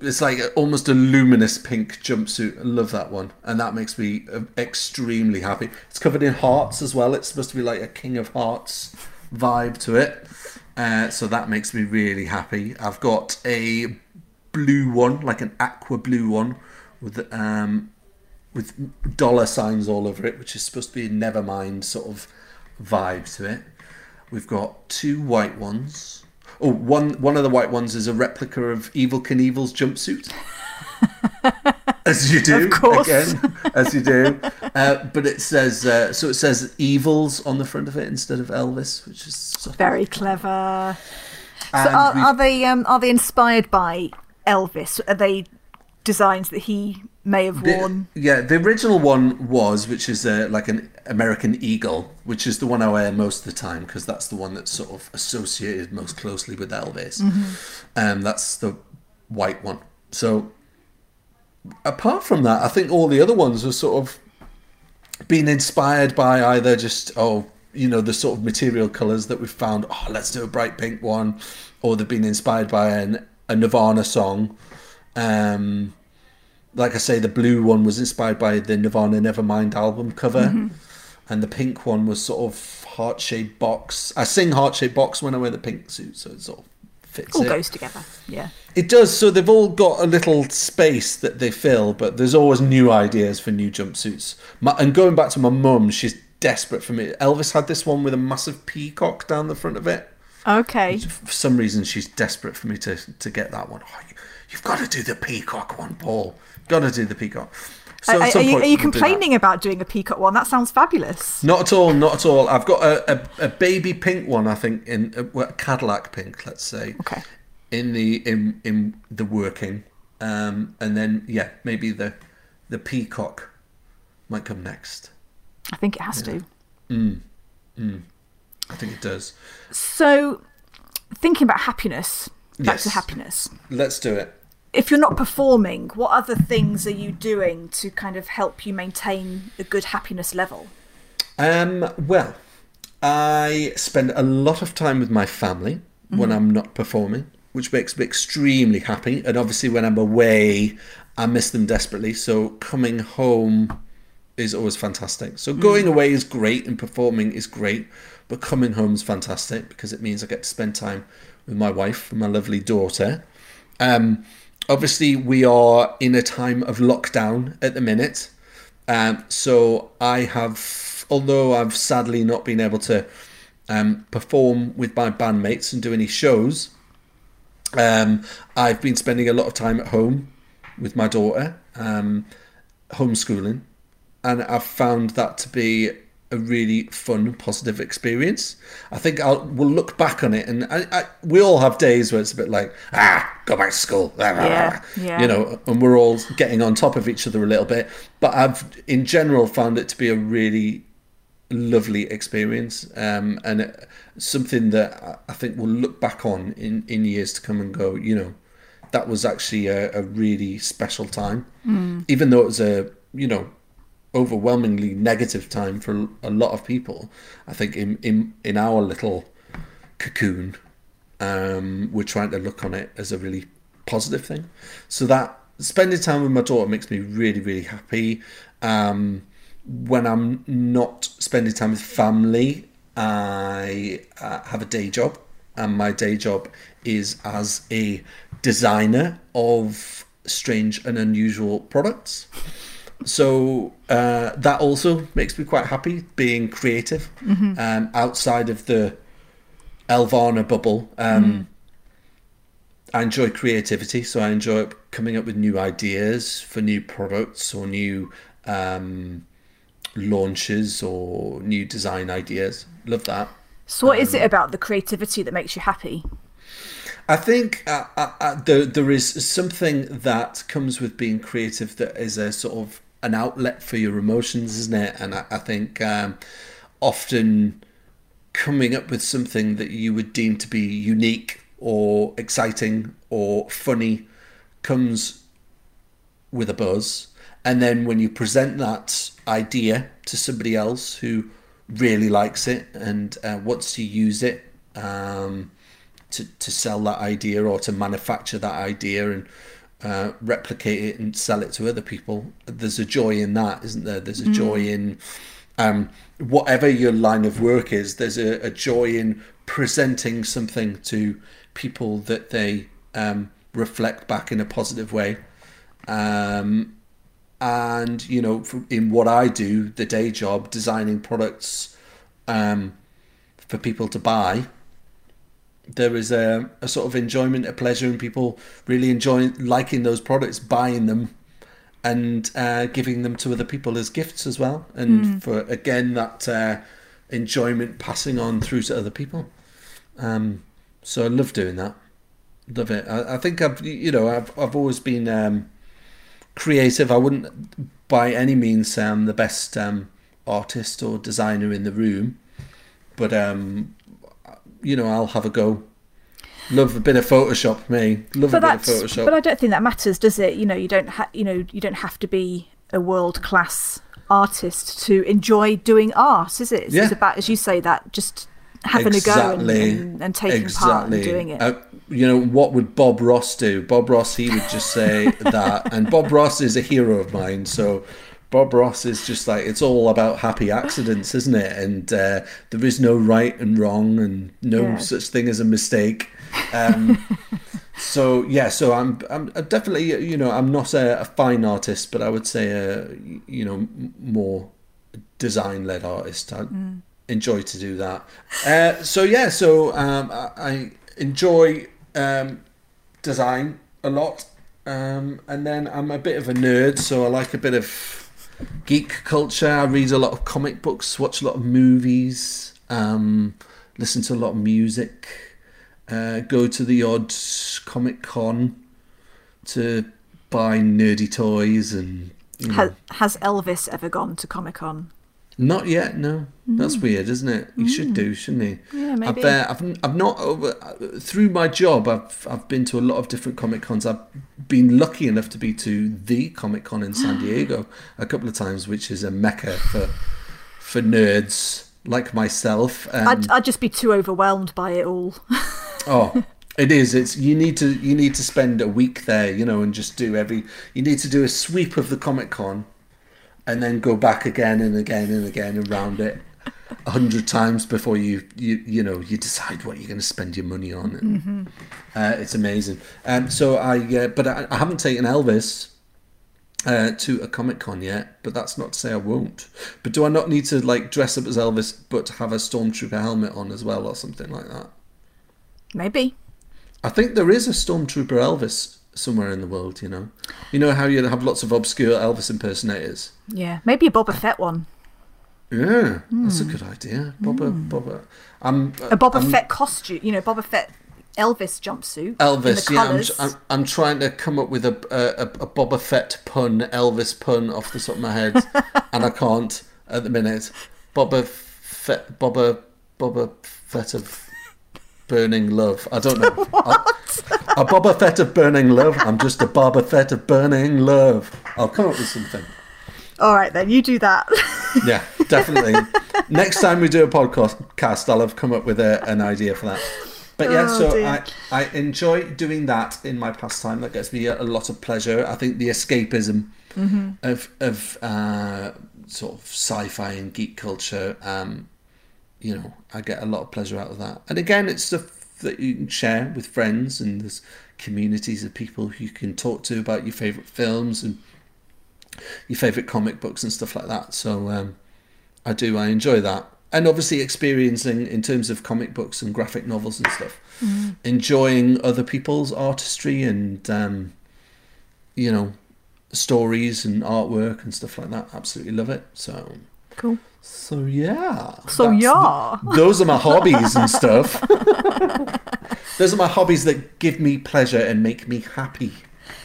It's like almost a luminous pink jumpsuit. I love that one, and that makes me uh, extremely happy. It's covered in hearts as well. It's supposed to be like a King of Hearts vibe to it, uh, so that makes me really happy. I've got a blue one, like an aqua blue one, with um, with dollar signs all over it, which is supposed to be a Nevermind sort of vibe to it. We've got two white ones. Oh, one one of the white ones is a replica of Evel Knievel's jumpsuit. as you do, Of course. again, as you do. Uh, but it says uh, so. It says Evils on the front of it instead of Elvis, which is Very clever. So are, are they um, are they inspired by Elvis? Are they designs that he may have The- worn? yeah, the original one was, which is uh, like an American Eagle, which is the one I wear most of the time because that's the one that's sort of associated most closely with Elvis. Um, that's the white one. So, apart from that, I think all the other ones are sort of been inspired by either just oh you know the sort of material colors that we've found oh let's do a bright pink one or they've been inspired by an, a nirvana song um like i say the blue one was inspired by the nirvana nevermind album cover mm-hmm. and the pink one was sort of heart-shaped box i sing heart-shaped box when i wear the pink suit so it sort of fits All it. goes together. Yeah. It does. So they've all got a little space that they fill, but there's always new ideas for new jumpsuits. My, and going back to my mum, she's desperate for me. Elvis had this one with a massive peacock down the front of it. Okay. For some reason, she's desperate for me to to get that one. Oh, you, you've got to do the peacock one, Paul. Got to do the peacock. So Are, are you, are you we'll do complaining about doing a peacock one? That sounds fabulous. Not at all, not at all. I've got a, a, a baby pink one, I think, in uh, Cadillac pink, let's say. Okay. In the in in the working, um, and then yeah, maybe the the peacock might come next. I think it has to. I think it does. So, thinking about happiness, back to Yes. happiness. Let's do it. If you're not performing, what other things are you doing to kind of help you maintain a good happiness level? Um, well, I spend a lot of time with my family when I'm not performing, which makes me extremely happy. And obviously, when I'm away, I miss them desperately. So coming home is always fantastic. So going away is great, and performing is great, but coming home is fantastic because it means I get to spend time with my wife and my lovely daughter. Um, obviously, we are in a time of lockdown at the minute. Um, so I have, although I've sadly not been able to um, perform with my bandmates and do any shows, um, I've been spending a lot of time at home with my daughter, um, homeschooling, and I've found that to be a really fun, positive experience. I think I'll we'll look back on it, and I, I, we all have days where it's a bit like, ah, go back to school, Yeah, yeah. you know, and we're all getting on top of each other a little bit. But I've, in general, found it to be a really lovely experience, um, and it, something that I- think we'll look back on in in years to come and go, you know, that was actually a, a really special time, even though it was a, you know, overwhelmingly negative time for a lot of people. I think in in in our little cocoon, um, we're trying to look on it as a really positive thing. So that spending time with my daughter makes me really really happy. Um, when I'm not spending time with family, I uh, have a day job, and my day job is as a designer of strange and unusual products. So uh, that also makes me quite happy being creative um, outside of the Elvana bubble. Um, I enjoy creativity, so I enjoy coming up with new ideas for new products or new um, launches or new design ideas. Love that. So, what is it about the creativity that makes you happy? I think uh, uh, uh, there, there is something that comes with being creative that is a sort of an outlet for your emotions, isn't it? And I, I think um, often coming up with something that you would deem to be unique or exciting or funny comes with a buzz. And then when you present that idea to somebody else who really likes it and uh, wants to use it, um, to, to sell that idea or to manufacture that idea and uh, replicate it and sell it to other people. There's a joy in that, isn't there? There's a joy in um, whatever your line of work is. There's a, a joy in presenting something to people that they um, reflect back in a positive way. Um, and you know, in what I do, the day job, designing products um, for people to buy there is a, a sort of enjoyment, a pleasure in people really enjoying, liking those products, buying them, and uh, giving them to other people as gifts as well. And for again that uh, enjoyment passing on through to other people. Um, so I love doing that. Love it. I, I think I've you know I've I've always been um, creative. I wouldn't by any means say I'm the best um, artist or designer in the room, but um, you know, I'll have a go. Love a bit of Photoshop, me. Love But a bit of Photoshop. but I don't think that matters, does it? You know, you don't ha- you know you don't have to be a world class artist to enjoy doing art, is it? It's, Yeah. it's about, as you say, that just having a go and, and, and taking part and doing it. Uh, you know, what would Bob Ross do? Bob Ross, he would just say that. And Bob Ross is a hero of mine. So Bob Ross is just like, it's all about happy accidents, isn't it? And uh, there is no right and wrong and no Yeah. such thing as a mistake. Um, so yeah, so I'm, I'm I'm definitely, you know, I'm not a, a fine artist, but I would say a, you know, more design led artist. I, enjoy to do that. Uh, so yeah, so um, I, I enjoy um, design a lot, um, and then I'm a bit of a nerd, so I like a bit of geek culture. I read a lot of comic books, watch a lot of movies, um, listen to a lot of music, uh, go to the odd comic con to buy nerdy toys and. You know, Ha- has Elvis ever gone to Comic Con? Not yet, no. That's weird, isn't it? You should do, shouldn't you? Yeah, maybe. I've, uh, I've, I've not over through my job. I've I've been to a lot of different comic cons. I've been lucky enough to be to the Comic Con in San Diego a couple of times, which is a mecca for for nerds like myself. Um, I'd, I'd just be too overwhelmed by it all. Oh, it is. It's you need to you need to spend a week there, you know, and just do every. You need to do a sweep of the Comic Con, and then go back again and again and again around it a hundred times before you you you know you decide what you're going to spend your money on. And, uh, it's amazing. Um, so I uh, but I, I haven't taken Elvis. Uh, to a Comic Con yet, but that's not to say I won't. But do I not need to like dress up as Elvis, but have a stormtrooper helmet on as well, or something like that? Maybe. I think there is a Stormtrooper Elvis somewhere in the world, you know. You know how you have lots of obscure Elvis impersonators? Yeah. Maybe a Boba Fett one. Yeah, that's a hmm. good idea. Boba, hmm. Boba. I'm, A Boba Fett costume. You know, Boba Fett Elvis jumpsuit. Elvis, yeah. I'm. I'm, I'm trying to come up with a, a, a Boba Fett pun, Elvis pun off the top of my head, and I can't at the minute. Boba Fett, Boba, Boba Fett of burning love. I don't know. what? A Boba Fett of burning love. I'm just a Boba Fett of burning love. I'll come up with something. All right, then you do that. Yeah, definitely. Next time we do a podcast, I'll have come up with a, an idea for that. But yeah, Oh, so dear. I, I enjoy doing that in my pastime. That gets me a, a lot of pleasure. I think the escapism Mm-hmm. of of uh, sort of sci-fi and geek culture, um, you know, I get a lot of pleasure out of that. And again, it's stuff that you can share with friends, and there's communities of people who you can talk to about your favorite films and your favorite comic books and stuff like that. So um, I do, I enjoy that. And obviously, experiencing in terms of comic books and graphic novels and stuff, enjoying other people's artistry and um, you know stories and artwork and stuff like that. Absolutely love it. So, cool. so yeah. So yeah. the- those are my hobbies and stuff. those are my hobbies that give me pleasure and make me happy.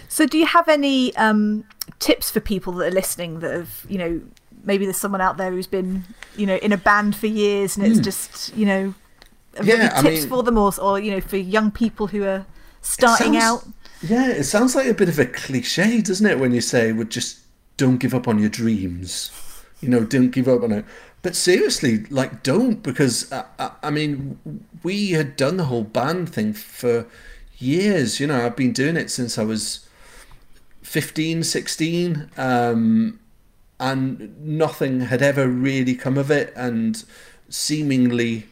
So, do you have any um, tips for people that are listening that have, you know, maybe there's someone out there who's been, you know, in a band for years and it's just, you know. Yeah, got I tips mean- for them or, or, you know, for young people who are starting sounds- out? Yeah, it sounds like a bit of a cliche, doesn't it? When you say, "Well, just don't give up on your dreams," you know, don't give up on it. But seriously, like, don't because uh, I, I mean, we had done the whole band thing for years. You know, I've been doing it since I was 15, 16, um, and nothing had ever really come of it, and seemingly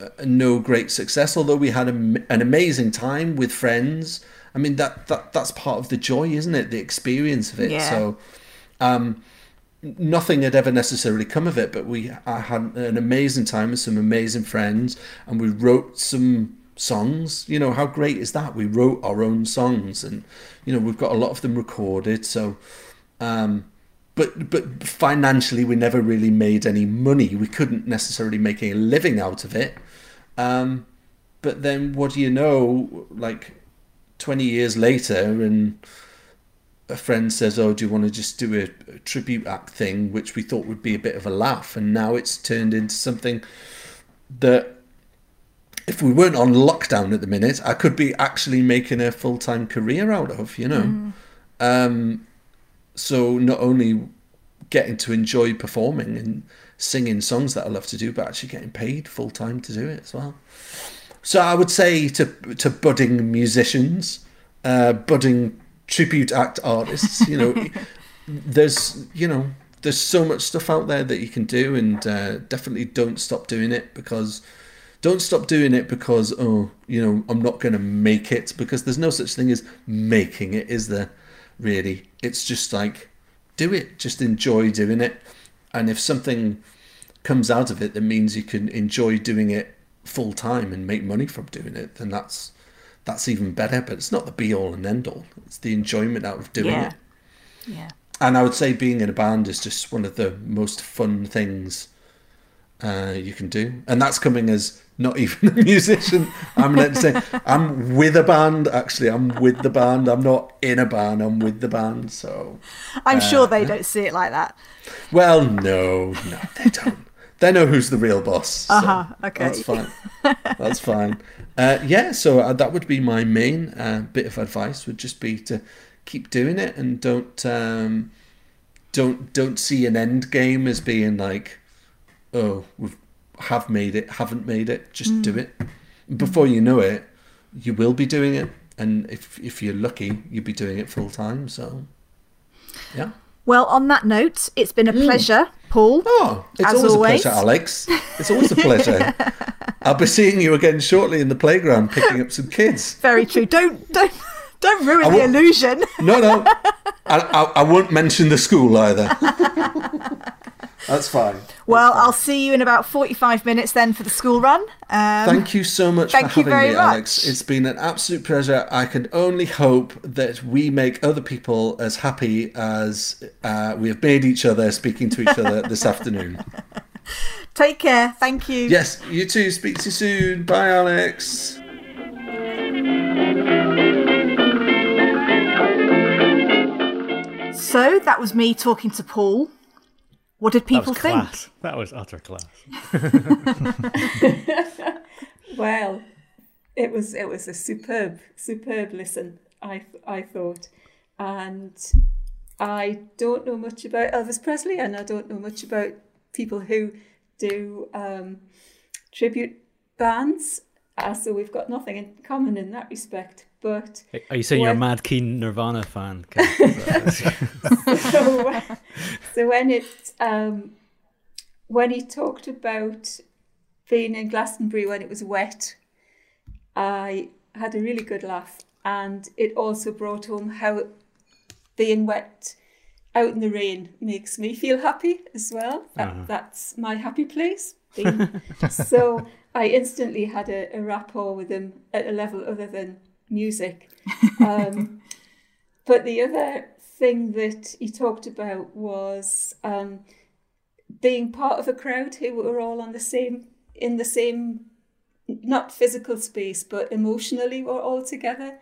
uh, no great success. Although we had a, an amazing time with friends. I mean that, that that's part of the joy, isn't it? The experience of it. Yeah. So, um, nothing had ever necessarily come of it, but we I had an amazing time with some amazing friends, and we wrote some songs. You know how great is that? We wrote our own songs, and you know we've got a lot of them recorded. So, um, but but financially, we never really made any money. We couldn't necessarily make a living out of it. Um, but then, what do you know? Like twenty years later, and a friend says, "Oh, do you want to just do a, a tribute act thing?" Which we thought would be a bit of a laugh, and now it's turned into something that, if we weren't on lockdown at the minute, I could be actually making a full time career out of. You know, um, so not only getting to enjoy performing and singing songs that I love to do, but actually getting paid full time to do it as well. So I would say to to budding musicians, uh, budding tribute act artists, you know, there's you know there's so much stuff out there that you can do, and uh, definitely don't stop doing it because don't stop doing it because oh you know I'm not going to make it because there's no such thing as making it, is there? Really, it's just like do it, just enjoy doing it, and if something comes out of it that means you can enjoy doing it full time and make money from doing it, then that's that's even better. But it's not the be all and end all. It's the enjoyment out of doing Yeah. it. Yeah. And I would say being in a band is just one of the most fun things uh, you can do. And that's coming as not even a musician. I'm an entertainer. I'm with a band. Actually, I'm with the band. I'm not in a band. I'm with the band. So, I'm sure they don't see it like that. well, no, no, they don't. They know who's the real boss. so Uh-huh, okay. That's fine. That's fine. Uh, yeah, so uh, that would be my main uh, bit of advice. Would just be to keep doing it and don't um, don't don't see an end game as being like, oh, we have have made it, haven't made it. Just do it. Before you know it, you will be doing it, and if if you're lucky, you'll be doing it full time. So, yeah. Well, on that note, it's been a mm. pleasure, Paul. Oh, it's As always, always. a pleasure, Alex. It's always a pleasure. I'll be seeing you again shortly in the playground picking up some kids. Very true. Don't don't don't ruin the illusion. No, no, I, I, I won't mention the school either. That's fine. Well, I'll see you in about 45 minutes then for the school run. Um, Thank you so much Thank for you having very me, Alex. much. It's been an absolute pleasure. I can only hope that we make other people as happy as uh, we have made each other speaking to each other this afternoon. take care. Thank you. Yes, you too. Speak to you soon. Bye, Alex. So that was me talking to Paul. What did people was think? class. That was utter class. Well, it was it was a superb superb listen. I I thought, and I don't know much about Elvis Presley, and I don't know much about people who do um, tribute bands. Uh, so we've got nothing in common in that respect. But Are you saying you're a mad keen Nirvana fan? So, so when it um, when he talked about being in Glastonbury when it was wet, I had a really good laugh, and it also brought home how being wet out in the rain makes me feel happy as well. That, That's my happy place. so I instantly had a, a rapport with him at a level other than music. Um, but the other thing that he talked about was um, being part of a crowd who were all on the same in the same not physical space but emotionally we're all together.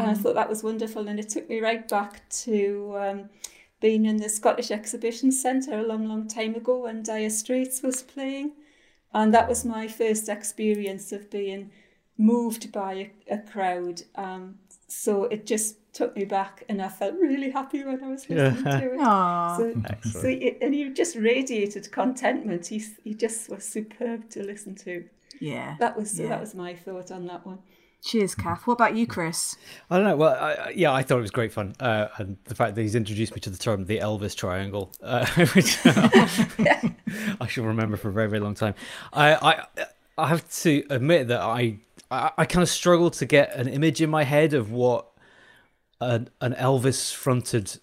And i thought that was wonderful and it took me right back to um, being in the scottish exhibition centre a long long time ago when dire straits was playing. And that was my first experience of being moved by a, a crowd. Um, so it just took me back and i felt really happy when i was listening to it Aw. so, so he, and he just radiated contentment. He he just was superb to listen to. Yeah. That was Yeah. that was my thought on that one. Cheers, Kath. What about you, Chris? I don't know. Well, I, I- yeah, I thought it was great fun, uh, and the fact that he's introduced me to the term the Elvis Triangle, uh, which I shall remember for a very, very long time. I, I, I have to admit that I, I, I kind of struggled to get an image in my head of what an, an Elvis-fronted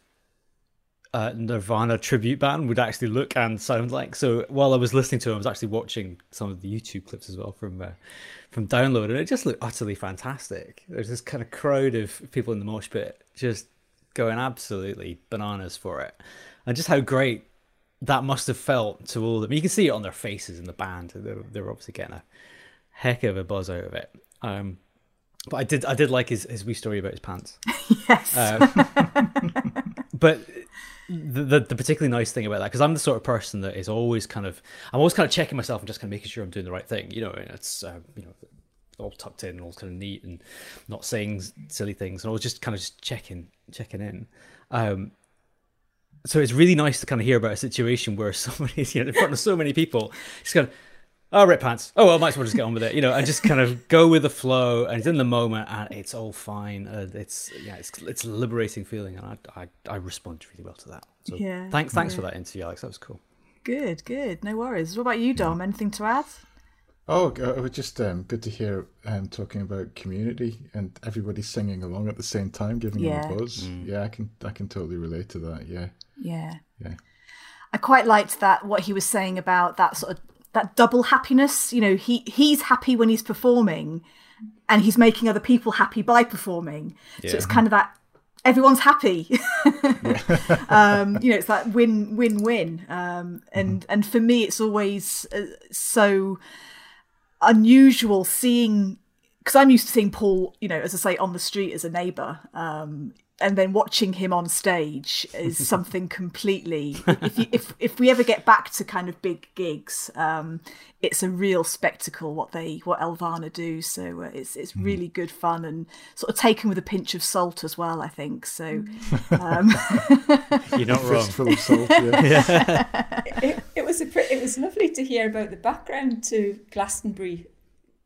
uh, Nirvana tribute band would actually look and sound like. So while I was listening to him, I was actually watching some of the YouTube clips as well from uh, from download, and it just looked utterly fantastic. There's this kind of crowd of people in the mosh pit just going absolutely bananas for it, and just how great that must have felt to all of them. You can see it on their faces in the band. They're, they're obviously getting a heck of a buzz out of it. Um, but I did I did like his his wee story about his pants. Yes. but the, the the particularly nice thing about that because I'm the sort of person that is always kind of I'm always kind of checking myself and just kind of making sure I'm doing the right thing. You know, and it's uh, you know all tucked in, all kind of neat, and not saying silly things, and I was just kind of just checking checking in. Um, so it's really nice to kind of hear about a situation where somebody's you know in front of so many people, just kind of. Oh, rip pants. Oh, well, might as well just get on with it, you know, and just kind of go with the flow, and it's in the moment, and it's all fine. Uh, it's yeah, it's it's a liberating feeling, and I I, I respond really well to that. So Yeah, thanks thanks for that interview, Alex. That was cool. good, good. No worries. What about you, Dom? Anything to add? Oh, uh, it was just um, good to hear um, talking about community and everybody singing along at the same time, giving Yeah. them a buzz. Yeah, I can I can totally relate to that. Yeah, Yeah. yeah. I quite liked that what he was saying about that sort of that double happiness. You know, he he's happy when he's performing, and he's making other people happy by performing. So it's kind of that everyone's happy. um, you know, it's that win win win. Um, and and for me, it's always uh, so unusual seeing because I'm used to seeing Paul, you know, as I say, on the street as a neighbour, um, and then watching him on stage is something completely. If, you, if if we ever get back to kind of big gigs, um, it's a real spectacle what they what Elvana do. So uh, it's it's really good fun and sort of taken with a pinch of salt as well. I think so. Um, You're not wrong. Fistful of salt. Yeah. it, it was a pre- it was lovely to hear about the background to Glastonbury,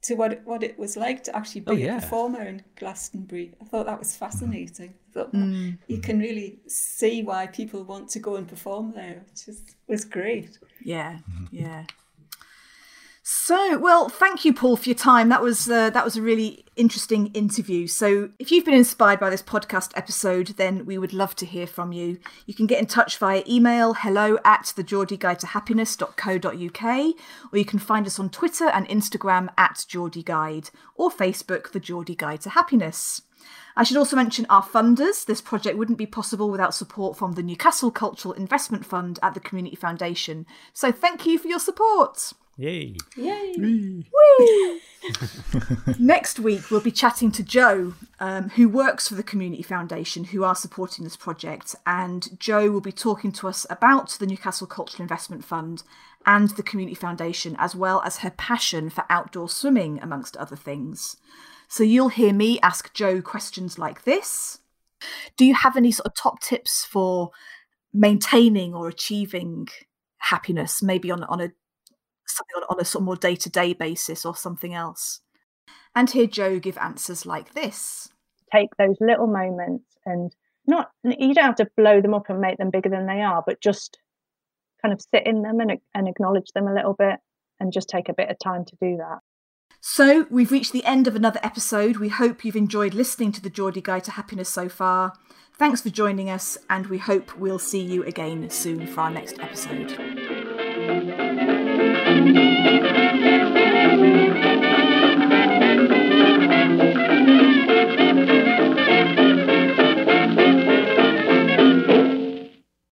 to what it, what it was like to actually oh, be Oh, yeah. a performer in Glastonbury. I thought that was fascinating. I thought "Oh, you can really see why people want to go and perform there, which is, was great. Yeah, mm-hmm. yeah. So, well, thank you, Paul, for your time. That was uh, that was a really interesting interview. So, if you've been inspired by this podcast episode, then we would love to hear from you. You can get in touch via email hello at the Geordie Guide to Happiness.co.uk, or you can find us on Twitter and Instagram at Geordie Guide, or Facebook, the Geordie Guide to Happiness. I should also mention our funders. This project wouldn't be possible without support from the Newcastle Cultural Investment Fund at the Community Foundation. So thank you for your support. Yay. Yay! Next week, we'll be chatting to Joe, um, who works for the Community Foundation, who are supporting this project. And Joe will be talking to us about the Newcastle Cultural Investment Fund and the Community Foundation, as well as her passion for outdoor swimming, amongst other things. So you'll hear me ask Joe questions like this Do you have any sort of top tips for maintaining or achieving happiness, maybe on, on a something on, on a sort of more day to day basis or something else? And hear Joe give answers like this. take those little moments and not you don't have to blow them up and make them bigger than they are but just kind of sit in them and, and acknowledge them a little bit and just take a bit of time to do that So we've reached the end of another episode. We hope you've enjoyed listening to the Geordie Guide to Happiness so far. Thanks for joining us, and we hope we'll see you again soon for our next episode. Thank you.